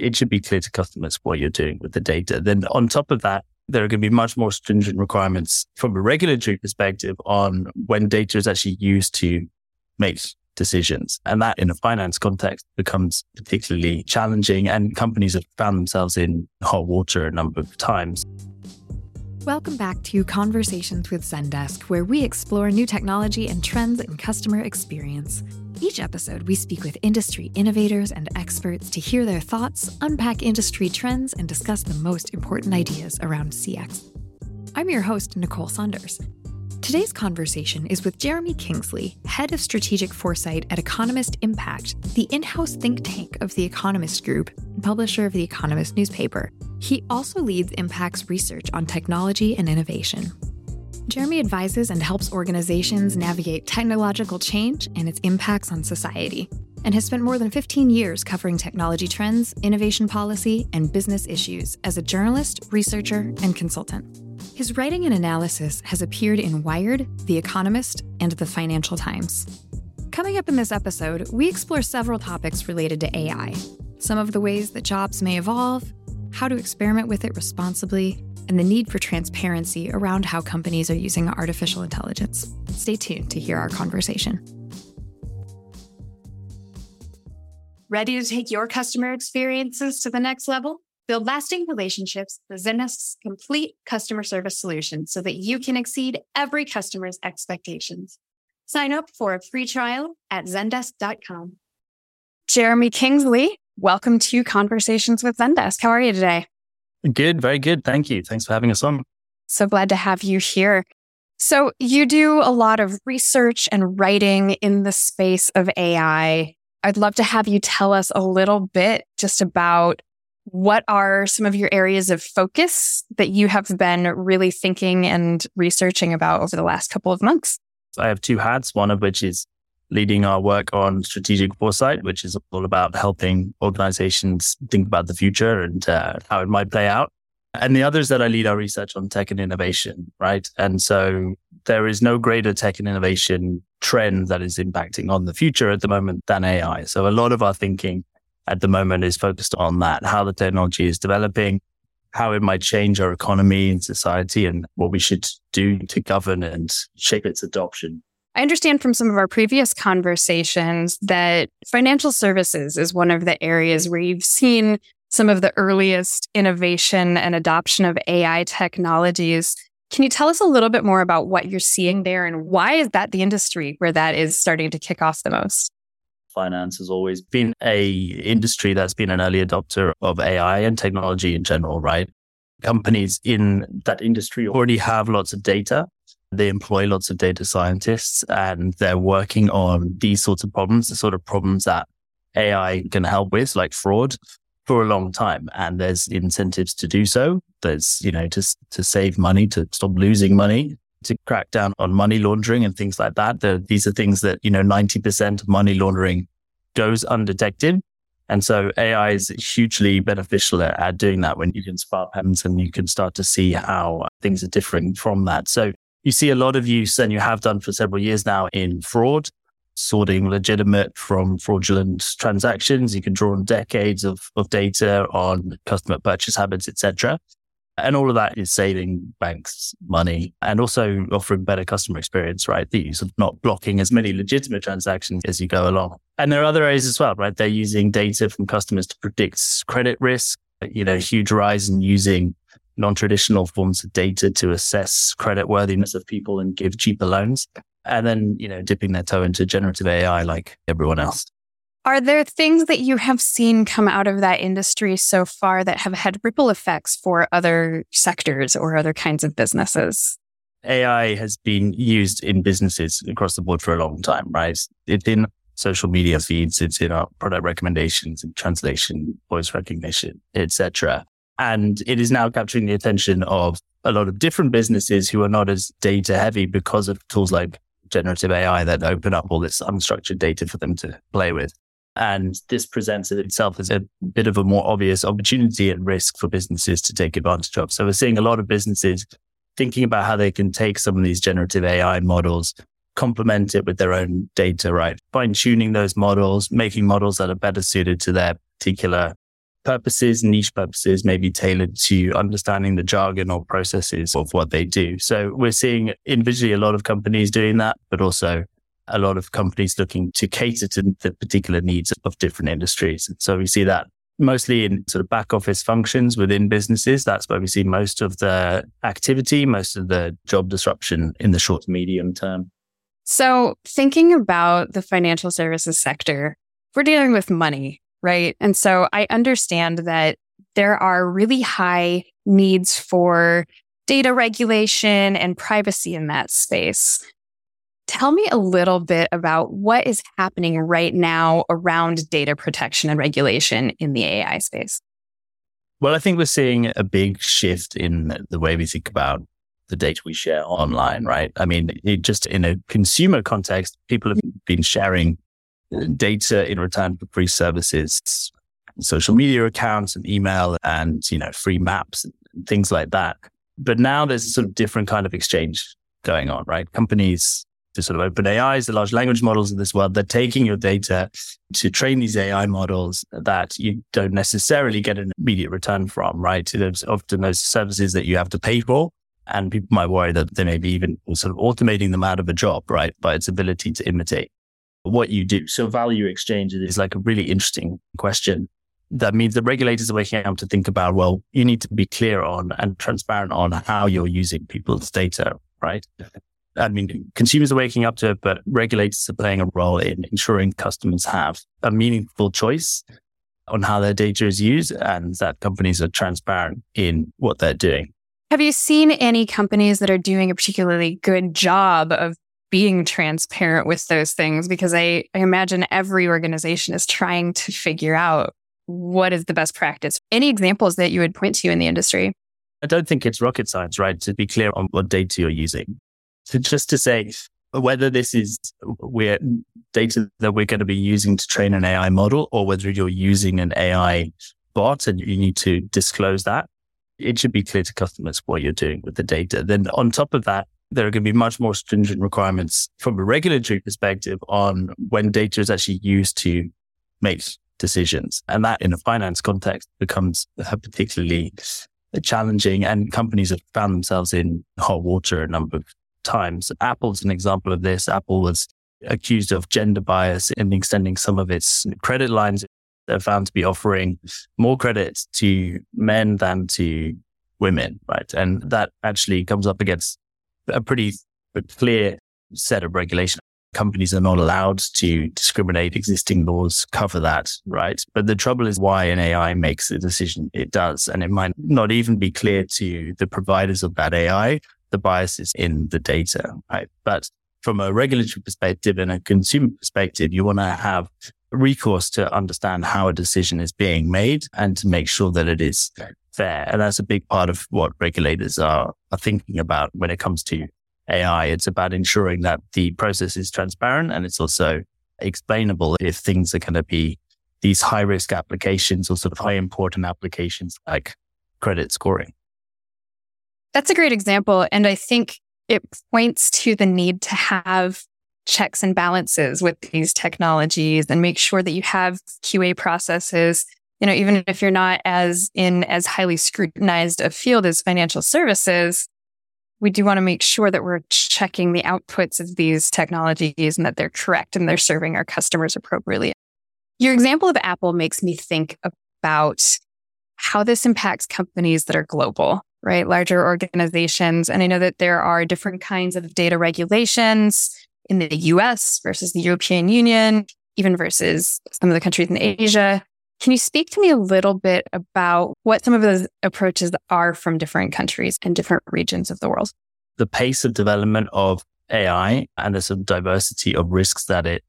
it should be clear to customers what you're doing with the data. Then on top of that, there are going to be much more stringent requirements from a regulatory perspective on when data is actually used to make decisions. And that in a finance context becomes particularly challenging and companies have found themselves in hot water a number of times. Welcome back to Conversations with Zendesk, where we explore new technology and trends in customer experience. Each episode, we speak with industry innovators and experts to hear their thoughts, unpack industry trends, and discuss the most important ideas around CX. I'm your host, Nicole Saunders. Today's conversation is with Jeremy Kingsley, Head of Strategic Foresight at Economist Impact, the in house think tank of the Economist Group and publisher of the Economist newspaper. He also leads Impact's research on technology and innovation. Jeremy advises and helps organizations navigate technological change and its impacts on society, and has spent more than 15 years covering technology trends, innovation policy, and business issues as a journalist, researcher, and consultant. His writing and analysis has appeared in Wired, The Economist, and The Financial Times. Coming up in this episode, we explore several topics related to AI, some of the ways that jobs may evolve, how to experiment with it responsibly, and the need for transparency around how companies are using artificial intelligence. Stay tuned to hear our conversation. Ready to take your customer experiences to the next level? Build lasting relationships with Zendesk's complete customer service solution so that you can exceed every customer's expectations. Sign up for a free trial at zendesk.com. Jeremy Kingsley, welcome to Conversations with Zendesk. How are you today? Good, very good. Thank you. Thanks for having us on. So glad to have you here. So, you do a lot of research and writing in the space of AI. I'd love to have you tell us a little bit just about what are some of your areas of focus that you have been really thinking and researching about over the last couple of months. I have two hats, one of which is leading our work on strategic foresight, which is all about helping organizations think about the future and uh, how it might play out. And the others that I lead our research on tech and innovation, right? And so there is no greater tech and innovation trend that is impacting on the future at the moment than AI. So a lot of our thinking at the moment is focused on that, how the technology is developing, how it might change our economy and society and what we should do to govern and shape its adoption. I understand from some of our previous conversations that financial services is one of the areas where you've seen some of the earliest innovation and adoption of AI technologies. Can you tell us a little bit more about what you're seeing there and why is that the industry where that is starting to kick off the most? Finance has always been a industry that's been an early adopter of AI and technology in general, right? Companies in that industry already have lots of data they employ lots of data scientists and they're working on these sorts of problems, the sort of problems that AI can help with, like fraud, for a long time. And there's incentives to do so. There's, you know, to, to save money, to stop losing money, to crack down on money laundering and things like that. The, these are things that, you know, 90% of money laundering goes undetected. And so AI is hugely beneficial at, doing that when you can spot patterns and you can start to see how things are different from that. So you see a lot of use, and you have done for several years now, in fraud, sorting legitimate from fraudulent transactions. You can draw on decades of, of data on customer purchase habits, etc. And all of that is saving banks money and also offering better customer experience, right? These of not blocking as many legitimate transactions as you go along. And there are other areas as well, right? They're using data from customers to predict credit risk, you know, huge rise in using non-traditional forms of data to assess credit worthiness of people and give cheaper loans. And then, you know, dipping their toe into generative AI like everyone else. Are there things that you have seen come out of that industry so far that have had ripple effects for other sectors or other kinds of businesses? AI has been used in businesses across the board for a long time, right? It's in social media feeds, it's in our product recommendations and translation, voice recognition, etc. And it is now capturing the attention of a lot of different businesses who are not as data heavy because of tools like generative AI that open up all this unstructured data for them to play with. And this presents itself as a bit of a more obvious opportunity and risk for businesses to take advantage of. So we're seeing a lot of businesses thinking about how they can take some of these generative AI models, complement it with their own data, right? Fine tuning those models, making models that are better suited to their particular purposes, niche purposes, maybe tailored to understanding the jargon or processes of what they do. So we're seeing individually a lot of companies doing that, but also a lot of companies looking to cater to the particular needs of different industries. So we see that mostly in sort of back office functions within businesses. That's where we see most of the activity, most of the job disruption in the short to medium term. So thinking about the financial services sector, we're dealing with money, right? And so I understand that there are really high needs for data regulation and privacy in that space. Tell me a little bit about what is happening right now around data protection and regulation in the AI space. Well, I think we're seeing a big shift in the way we think about the data we share online, right? I mean, just in a consumer context, people have been sharing data in return for free services, social media accounts and email and, you know, free maps and things like that. But now there's a sort of different kind of exchange going on, right? Companies the sort of OpenAIs, the large language models of this world, they're taking your data to train these AI models that you don't necessarily get an immediate return from, right? There's often those services that you have to pay for. And people might worry that they may be even sort of automating them out of a job, right? By its ability to imitate what you do. So value exchange is like a really interesting question. That means the regulators are waking up to think about, well, you need to be clear on and transparent on how you're using people's data, right? I mean, consumers are waking up to it, but regulators are playing a role in ensuring customers have a meaningful choice on how their data is used and that companies are transparent in what they're doing. Have you seen any companies that are doing a particularly good job of being transparent with those things? Because I, I imagine every organization is trying to figure out what is the best practice. Any examples that you would point to in the industry? I don't think it's rocket science, right? To be clear on what data you're using. So just to say whether this is we're data that we're going to be using to train an AI model or whether you're using an AI bot and you need to disclose that, it should be clear to customers what you're doing with the data. Then on top of that, there are going to be much more stringent requirements from a regulatory perspective on when data is actually used to make decisions. And that in a finance context becomes particularly challenging and companies have found themselves in hot water a number of times. Apple's an example of this. Apple was accused of gender bias in extending some of its credit lines. They're found to be offering more credit to men than to women, right? And that actually comes up against a pretty clear set of regulation. Companies are not allowed to discriminate. Existing laws cover that, right? But the trouble is why an AI makes the decision it does. And it might not even be clear to the providers of that AI the biases in the data, right? But from a regulatory perspective and a consumer perspective, you want to have recourse to understand how a decision is being made and to make sure that it is fair. And that's a big part of what regulators are, are thinking about when it comes to AI. It's about ensuring that the process is transparent and it's also explainable if things are going to be these high risk applications or sort of high important applications like credit scoring. That's a great example. And I think it points to the need to have checks and balances with these technologies and make sure that you have QA processes. You know, even if you're not as in as highly scrutinized a field as financial services, we do want to make sure that we're checking the outputs of these technologies and that they're correct and they're serving our customers appropriately. Your example of Apple makes me think about how this impacts companies that are global right? Larger organizations. And I know that there are different kinds of data regulations in the US versus the European Union, even versus some of the countries in Asia. Can you speak to me a little bit about what some of those approaches are from different countries and different regions of the world? The pace of development of AI and the sort of diversity of risks that it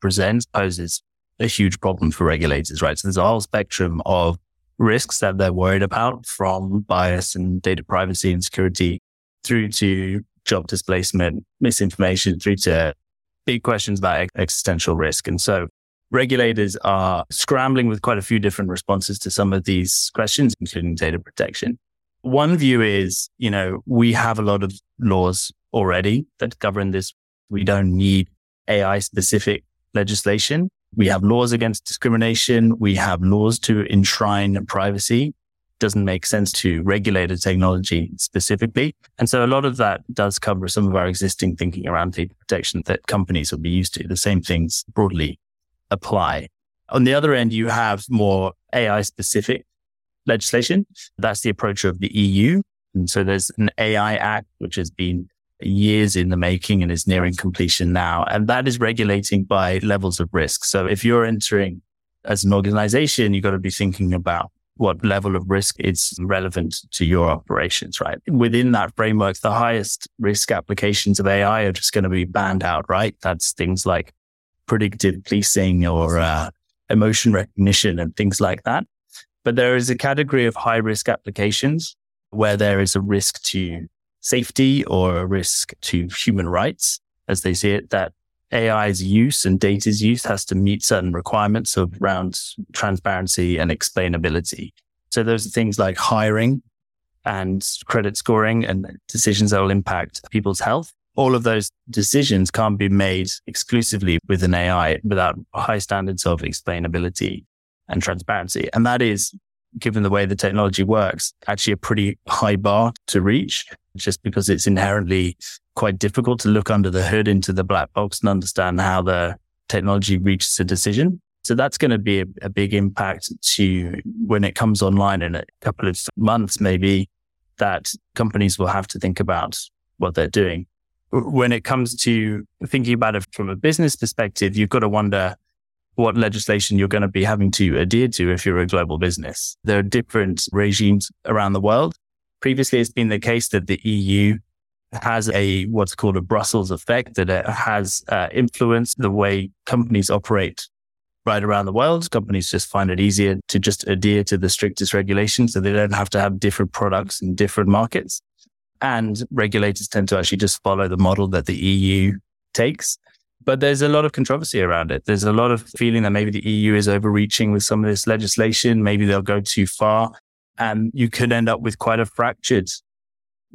presents poses a huge problem for regulators, right? So there's a whole spectrum of risks that they're worried about from bias and data privacy and security through to job displacement, misinformation, through to big questions about existential risk. And so regulators are scrambling with quite a few different responses to some of these questions, including data protection. One view is, you know, we have a lot of laws already that govern this. We don't need AI specific legislation. We have laws against discrimination. We have laws to enshrine privacy. Doesn't make sense to regulate a technology specifically. And so a lot of that does cover some of our existing thinking around data protection that companies will be used to. The same things broadly apply. On the other end, you have more AI specific legislation. That's the approach of the EU. And so there's an AI Act, which has been years in the making and is nearing completion now. And that is regulating by levels of risk. So if you're entering as an organization, you've got to be thinking about what level of risk is relevant to your operations, right? Within that framework, the highest risk applications of AI are just going to be banned out, right? That's things like predictive policing or uh, emotion recognition and things like that. But there is a category of high risk applications where there is a risk to safety or a risk to human rights, as they see it, that AI's use and data's use has to meet certain requirements around transparency and explainability. So those are things like hiring and credit scoring and decisions that will impact people's health. All of those decisions can't be made exclusively with an AI without high standards of explainability and transparency. And that is, given the way the technology works, actually a pretty high bar to reach just because it's inherently quite difficult to look under the hood into the black box and understand how the technology reaches a decision. So that's going to be a, a big impact to when it comes online in a couple of months, maybe that companies will have to think about what they're doing. When it comes to thinking about it from a business perspective, you've got to wonder what legislation you're going to be having to adhere to if you're a global business. There are different regimes around the world. Previously, it's been the case that the EU has a what's called a Brussels effect that it has uh, influenced the way companies operate right around the world. Companies just find it easier to just adhere to the strictest regulations so they don't have to have different products in different markets. And regulators tend to actually just follow the model that the EU takes. But there's a lot of controversy around it. There's a lot of feeling that maybe the EU is overreaching with some of this legislation. Maybe they'll go too far and you could end up with quite a fractured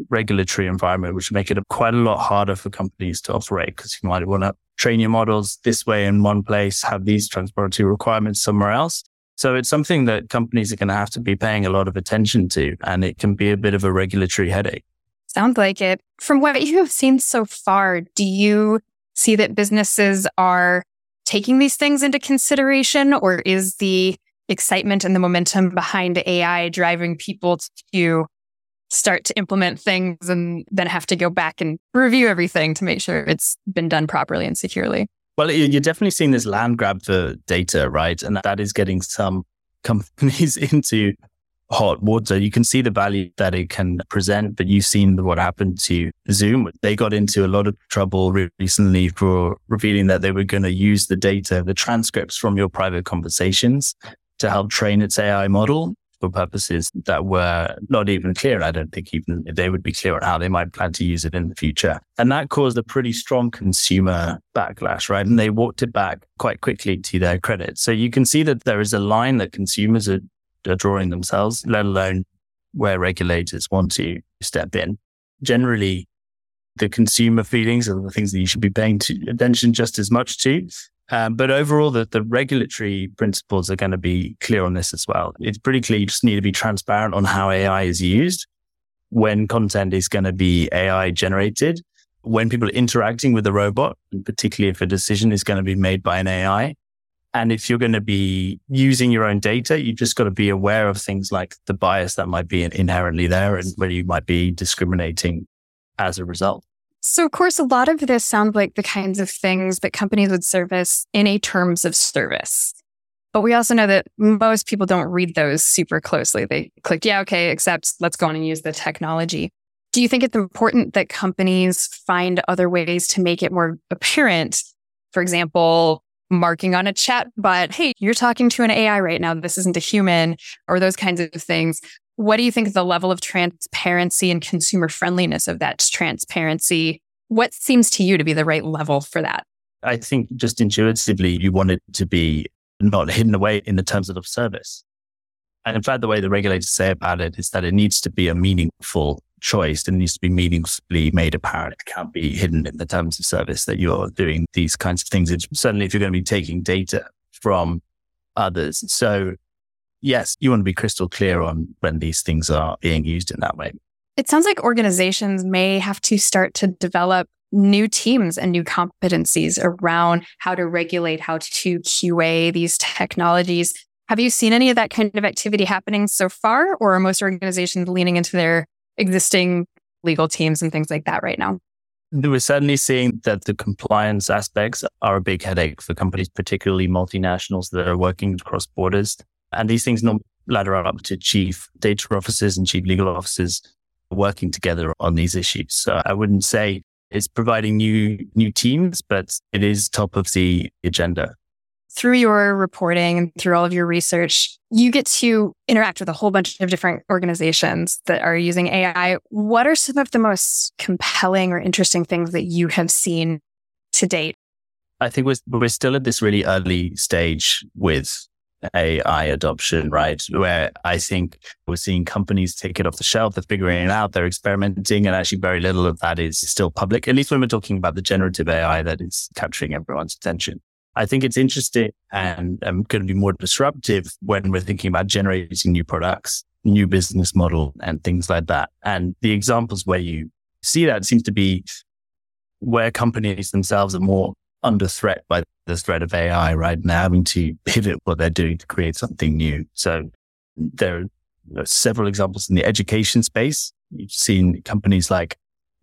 regulatory environment, which make it quite a lot harder for companies to operate because you might want to train your models this way in one place, have these transparency requirements somewhere else. So it's something that companies are going to have to be paying a lot of attention to, and it can be a bit of a regulatory headache. Sounds like it. From what you have seen so far, do you see that businesses are taking these things into consideration, or is the excitement and the momentum behind AI driving people to start to implement things and then have to go back and review everything to make sure it's been done properly and securely? Well, you're definitely seeing this land grab for data, right? And that is getting some companies into hot water. You can see the value that it can present, but you've seen what happened to Zoom. They got into a lot of trouble recently for revealing that they were going to use the data, the transcripts from your private conversations to help train its AI model for purposes that were not even clear. I don't think even they would be clear on how they might plan to use it in the future. And that caused a pretty strong consumer backlash, right? And they walked it back quite quickly to their credit. So you can see that there is a line that consumers are are drawing themselves, let alone where regulators want to step in. Generally, the consumer feelings are the things that you should be paying attention just as much to. Um, but overall, the, the regulatory principles are going to be clear on this as well. It's pretty clear you just need to be transparent on how AI is used, when content is going to be AI generated, when people are interacting with the robot, and particularly if a decision is going to be made by an AI, and if you're going to be using your own data, you've just got to be aware of things like the bias that might be inherently there and where you might be discriminating as a result. So, of course, a lot of this sounds like the kinds of things that companies would service in a terms of service. But we also know that most people don't read those super closely. They click, yeah, okay, accept, let's go on and use the technology. Do you think it's important that companies find other ways to make it more apparent? For example, marking on a chat but hey, you're talking to an AI right now. This isn't a human or those kinds of things. What do you think the level of transparency and consumer friendliness of that transparency? What seems to you to be the right level for that? I think just intuitively, you want it to be not hidden away in the terms of service. And in fact, the way the regulators say about it is that it needs to be a meaningful choice and needs to be meaningfully made apparent. It can't be hidden in the terms of service that you're doing these kinds of things. It's certainly if you're going to be taking data from others. So yes, you want to be crystal clear on when these things are being used in that way. It sounds like organizations may have to start to develop new teams and new competencies around how to regulate, how to QA these technologies. Have you seen any of that kind of activity happening so far, or are most organizations leaning into their existing legal teams and things like that right now? We're certainly seeing that the compliance aspects are a big headache for companies, particularly multinationals that are working across borders. And these things not ladder up to chief data officers and chief legal officers working together on these issues. So I wouldn't say it's providing new new teams, but it is top of the agenda. Through your reporting and through all of your research, you get to interact with a whole bunch of different organizations that are using AI. What are some of the most compelling or interesting things that you have seen to date? I think we're, we're still at this really early stage with AI adoption, right? Where I think we're seeing companies take it off the shelf, they're figuring it out, they're experimenting, and actually very little of that is still public, at least when we're talking about the generative AI that is capturing everyone's attention. I think it's interesting and um, going to be more disruptive when we're thinking about generating new products, new business model, and things like that. And the examples where you see that seems to be where companies themselves are more under threat by the threat of AI, right? Now having to pivot what they're doing to create something new. So there are several examples in the education space. You've seen companies like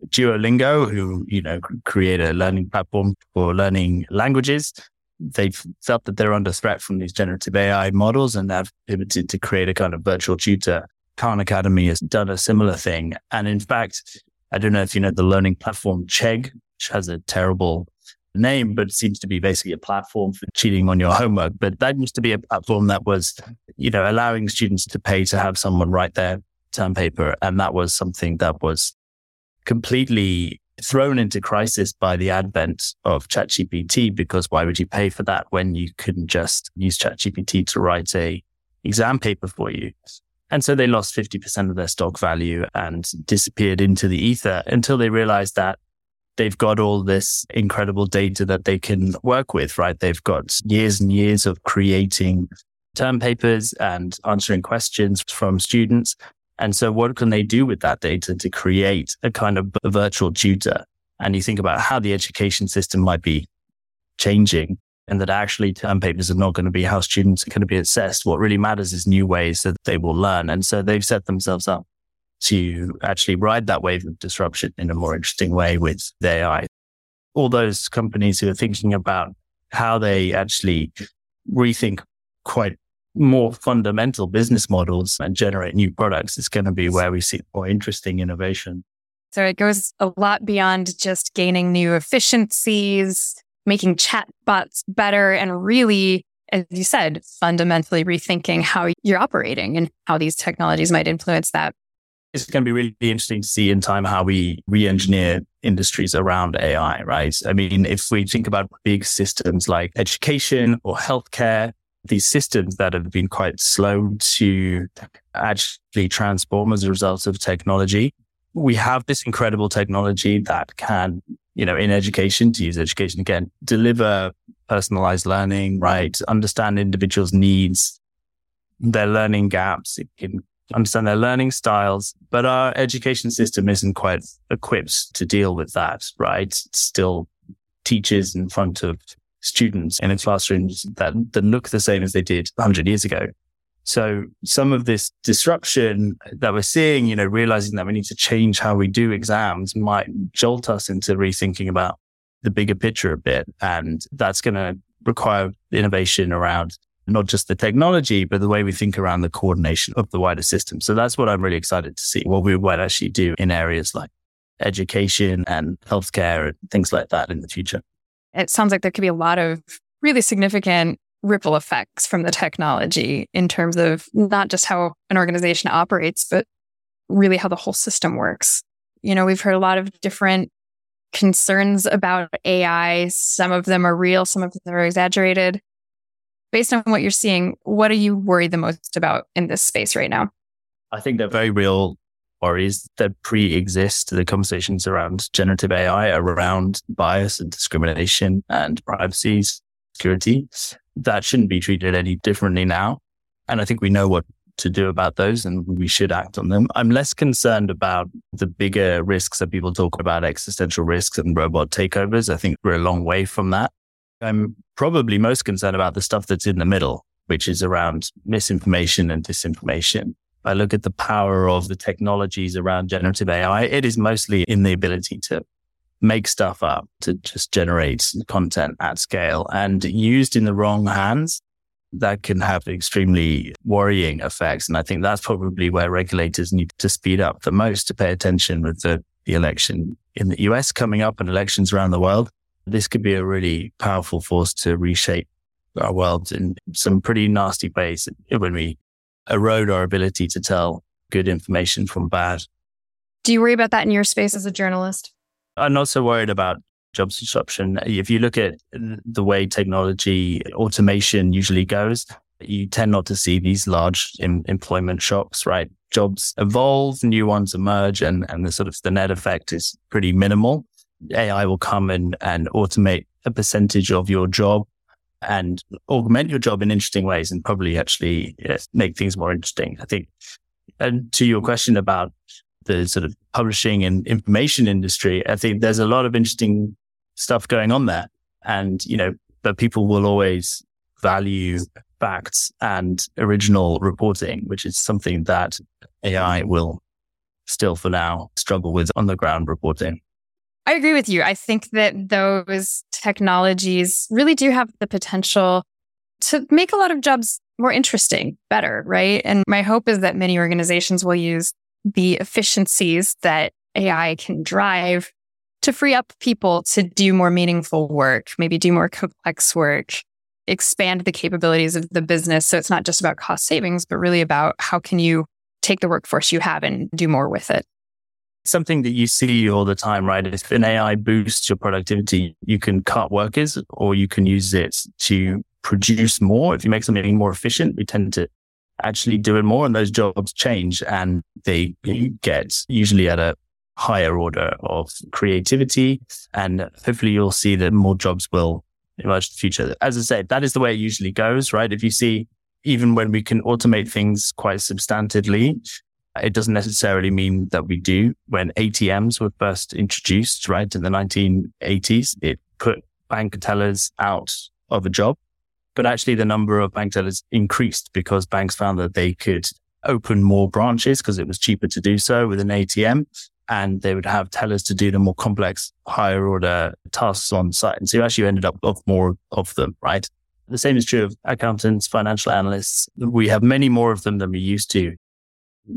Duolingo, who, you know, create a learning platform for learning languages. They've felt that they're under threat from these generative AI models and have pivoted to create a kind of virtual tutor. Khan Academy has done a similar thing. And in fact, I don't know if you know the learning platform Chegg, which has a terrible name, but seems to be basically a platform for cheating on your homework. But that used to be a platform that was, you know, allowing students to pay to have someone write their term paper. And that was something that was completely thrown into crisis by the advent of ChatGPT, because why would you pay for that when you couldn't just use ChatGPT to write a exam paper for you? And so they lost 50% of their stock value and disappeared into the ether until they realized that they've got all this incredible data that they can work with, right? They've got years and years of creating term papers and answering questions from students. And so what can they do with that data to create a kind of virtual tutor? And you think about how the education system might be changing and that actually term papers are not going to be how students are going to be assessed. What really matters is new ways that they will learn. And so they've set themselves up to actually ride that wave of disruption in a more interesting way with AI. All those companies who are thinking about how they actually rethink quite more fundamental business models and generate new products is going to be where we see more interesting innovation. So it goes a lot beyond just gaining new efficiencies, making chatbots better, and really, as you said, fundamentally rethinking how you're operating and how these technologies might influence that it's going to be really interesting to see in time how we re-engineer industries around AI, right? I mean, if we think about big systems like education or healthcare, these systems that have been quite slow to actually transform as a result of technology, we have this incredible technology that can, you know, in education, to use education again, deliver personalized learning, right? Understand individuals' needs, their learning gaps. It can understand their learning styles, but our education system isn't quite equipped to deal with that, right? It's still teachers in front of students in classrooms that, that look the same as they did 100 years ago. So some of this disruption that we're seeing, you know, realizing that we need to change how we do exams might jolt us into rethinking about the bigger picture a bit. And that's going to require innovation around not just the technology, but the way we think around the coordination of the wider system. So that's what I'm really excited to see what we might actually do in areas like education and healthcare and things like that in the future. It sounds like there could be a lot of really significant ripple effects from the technology in terms of not just how an organization operates, but really how the whole system works. You know, we've heard a lot of different concerns about AI. Some of them are real, some of them are exaggerated based on what you're seeing, what are you worried the most about in this space right now? I think they're very real worries that pre-exist the conversations around generative AI, around bias and discrimination and privacy security. That shouldn't be treated any differently now. And I think we know what to do about those and we should act on them. I'm less concerned about the bigger risks that people talk about, existential risks and robot takeovers. I think we're a long way from that. I'm probably most concerned about the stuff that's in the middle, which is around misinformation and disinformation. I look at the power of the technologies around generative AI. It is mostly in the ability to make stuff up, to just generate content at scale and used in the wrong hands that can have extremely worrying effects. And I think that's probably where regulators need to speed up the most to pay attention with the, the election in the US coming up and elections around the world. This could be a really powerful force to reshape our world in some pretty nasty ways when we erode our ability to tell good information from bad. Do you worry about that in your space as a journalist? I'm not so worried about jobs disruption. If you look at the way technology automation usually goes, you tend not to see these large em- employment shocks, right? Jobs evolve, new ones emerge, and, and the sort of the net effect is pretty minimal. AI will come and, and automate a percentage of your job and augment your job in interesting ways and probably actually yes, make things more interesting. I think, and to your question about the sort of publishing and information industry, I think there's a lot of interesting stuff going on there. And, you know, but people will always value facts and original reporting, which is something that AI will still for now struggle with on the ground reporting. I agree with you. I think that those technologies really do have the potential to make a lot of jobs more interesting, better, right? And my hope is that many organizations will use the efficiencies that AI can drive to free up people to do more meaningful work, maybe do more complex work, expand the capabilities of the business. So it's not just about cost savings, but really about how can you take the workforce you have and do more with it something that you see all the time, right? If an AI boosts your productivity, you can cut workers or you can use it to produce more. If you make something more efficient, we tend to actually do it more and those jobs change and they get usually at a higher order of creativity. And hopefully you'll see that more jobs will emerge in the future. As I said, that is the way it usually goes, right? If you see, even when we can automate things quite substantively, it doesn't necessarily mean that we do. When ATMs were first introduced, right, in the 1980s, it put bank tellers out of a job. But actually the number of bank tellers increased because banks found that they could open more branches because it was cheaper to do so with an ATM. And they would have tellers to do the more complex, higher order tasks on site. And so you actually ended up with more of them, right? The same is true of accountants, financial analysts. We have many more of them than we used to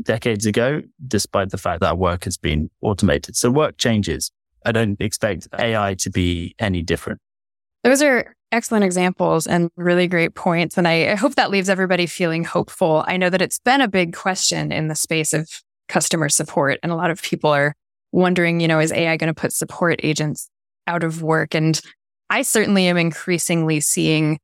decades ago, despite the fact that work has been automated. So work changes. I don't expect AI to be any different. Those are excellent examples and really great points. And I, I, hope that leaves everybody feeling hopeful. I know that it's been a big question in the space of customer support. And a lot of people are wondering, you know, is AI going to put support agents out of work? And I certainly am increasingly seeing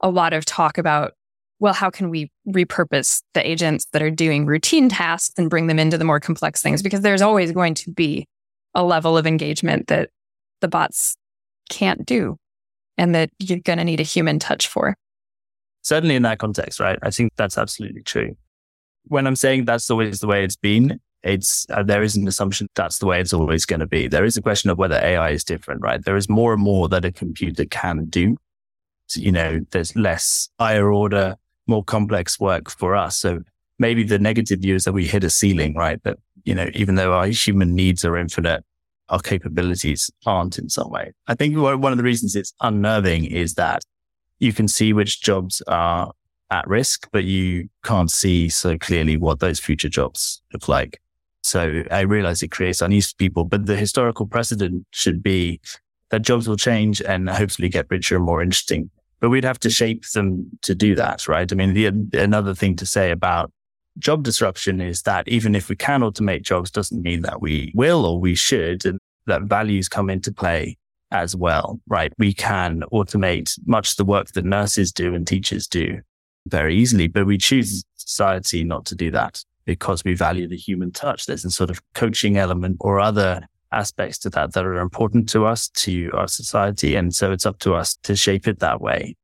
a lot of talk about well, how can we repurpose the agents that are doing routine tasks and bring them into the more complex things? Because there's always going to be a level of engagement that the bots can't do and that you're going to need a human touch for. Certainly in that context, right? I think that's absolutely true. When I'm saying that's always the way it's been, it's uh, there is an assumption that's the way it's always going to be. There is a question of whether AI is different, right? There is more and more that a computer can do. So, you know, there's less higher order more complex work for us. So maybe the negative view is that we hit a ceiling, right? That, you know, even though our human needs are infinite, our capabilities aren't in some way. I think one of the reasons it's unnerving is that you can see which jobs are at risk, but you can't see so clearly what those future jobs look like. So I realize it creates unease for people, but the historical precedent should be that jobs will change and hopefully get richer and more interesting but we'd have to shape them to do that, right? I mean, the, another thing to say about job disruption is that even if we can automate jobs doesn't mean that we will or we should and that values come into play as well, right? We can automate much of the work that nurses do and teachers do very easily, but we choose society not to do that because we value the human touch. There's a sort of coaching element or other aspects to that that are important to us, to our society. And so it's up to us to shape it that way.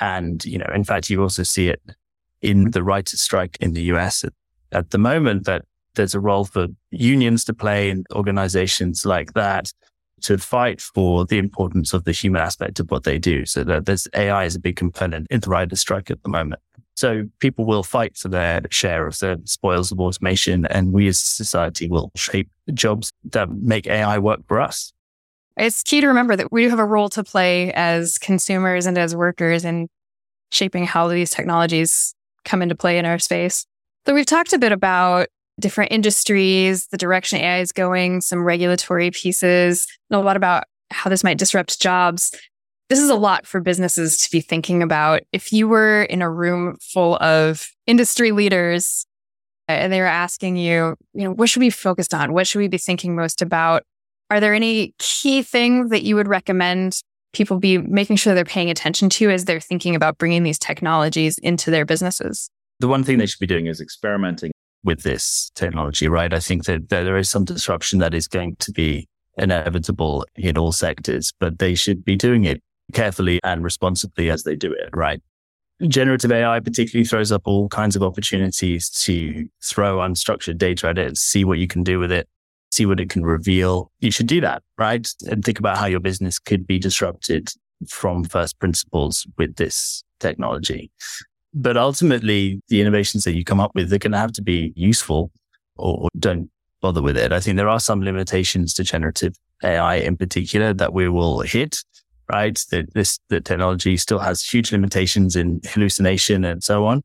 And, you know, in fact, you also see it in the writers' strike in the US at, at the moment that there's a role for unions to play and organizations like that to fight for the importance of the human aspect of what they do. So that there's AI is a big component in the writers' strike at the moment. So people will fight for their share of the spoils of automation and we as a society will shape jobs that make AI work for us. It's key to remember that we do have a role to play as consumers and as workers in shaping how these technologies come into play in our space. So we've talked a bit about different industries, the direction AI is going, some regulatory pieces, and a lot about how this might disrupt jobs. This is a lot for businesses to be thinking about. If you were in a room full of industry leaders uh, and they were asking you, you know, what should we be focused on? What should we be thinking most about? Are there any key things that you would recommend people be making sure they're paying attention to as they're thinking about bringing these technologies into their businesses? The one thing they should be doing is experimenting with this technology, right? I think that there is some disruption that is going to be inevitable in all sectors, but they should be doing it carefully and responsibly as they do it, right? Generative AI particularly throws up all kinds of opportunities to throw unstructured data at it, and see what you can do with it, see what it can reveal. You should do that, right? And think about how your business could be disrupted from first principles with this technology. But ultimately, the innovations that you come up with, they're going to have to be useful or, don't bother with it. I think there are some limitations to generative AI in particular that we will hit, right? That this, the technology still has huge limitations in hallucination and so on.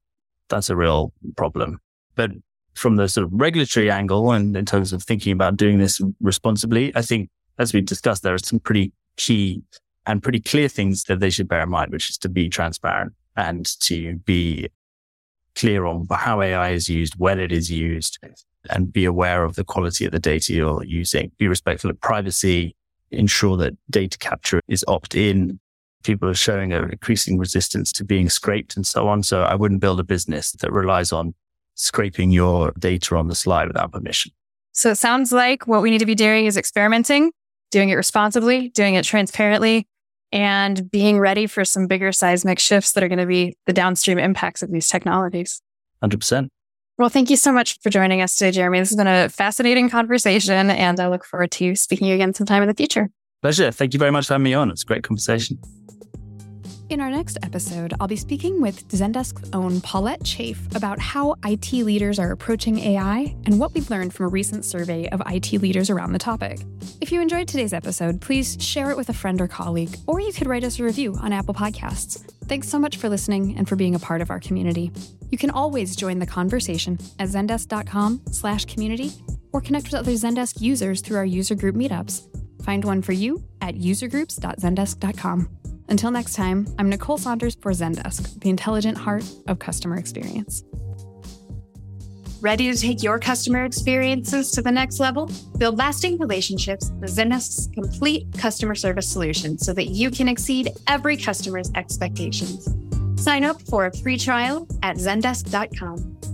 That's a real problem. But from the sort of regulatory angle and in terms of thinking about doing this responsibly, I think as we discussed, there are some pretty key and pretty clear things that they should bear in mind, which is to be transparent and to be clear on how AI is used, when it is used, and be aware of the quality of the data you're using. Be respectful of privacy, ensure that data capture is opt in. People are showing an increasing resistance to being scraped and so on. So I wouldn't build a business that relies on scraping your data on the slide without permission. So it sounds like what we need to be doing is experimenting, doing it responsibly, doing it transparently, and being ready for some bigger seismic shifts that are going to be the downstream impacts of these technologies. 100%. Well, thank you so much for joining us today, Jeremy. This has been a fascinating conversation, and I look forward to speaking again sometime in the future. Pleasure. Thank you very much for having me on. It's a great conversation. In our next episode, I'll be speaking with Zendesk's own Paulette Chafe about how IT leaders are approaching AI and what we've learned from a recent survey of IT leaders around the topic. If you enjoyed today's episode, please share it with a friend or colleague, or you could write us a review on Apple Podcasts. Thanks so much for listening and for being a part of our community. You can always join the conversation at zendesk.com slash community or connect with other Zendesk users through our user group meetups. Find one for you at usergroups.zendesk.com. Until next time, I'm Nicole Saunders for Zendesk, the intelligent heart of customer experience. Ready to take your customer experiences to the next level? Build lasting relationships with Zendesk's complete customer service solution so that you can exceed every customer's expectations. Sign up for a free trial at zendesk.com.